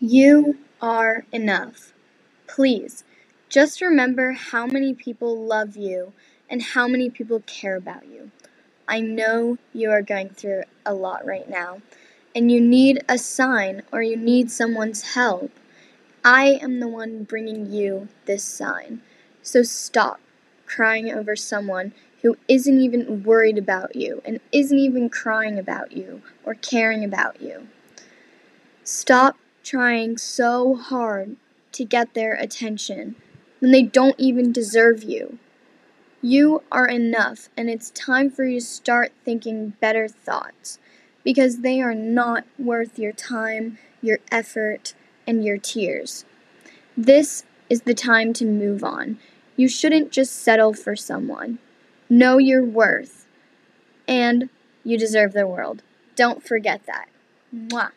You are enough. Please, just remember how many people love you and how many people care about you. I know you are going through a lot right now, and you need a sign or you need someone's help. I am the one bringing you this sign. So stop crying over someone who isn't even worried about you and isn't even crying about you or caring about you. Stop trying so hard to get their attention when they don't even deserve you. You are enough, and it's time for you to start thinking better thoughts because they are not worth your time, your effort, and your tears. This is the time to move on. You shouldn't just settle for someone. Know your worth, and you deserve the world. Don't forget that. Mwah.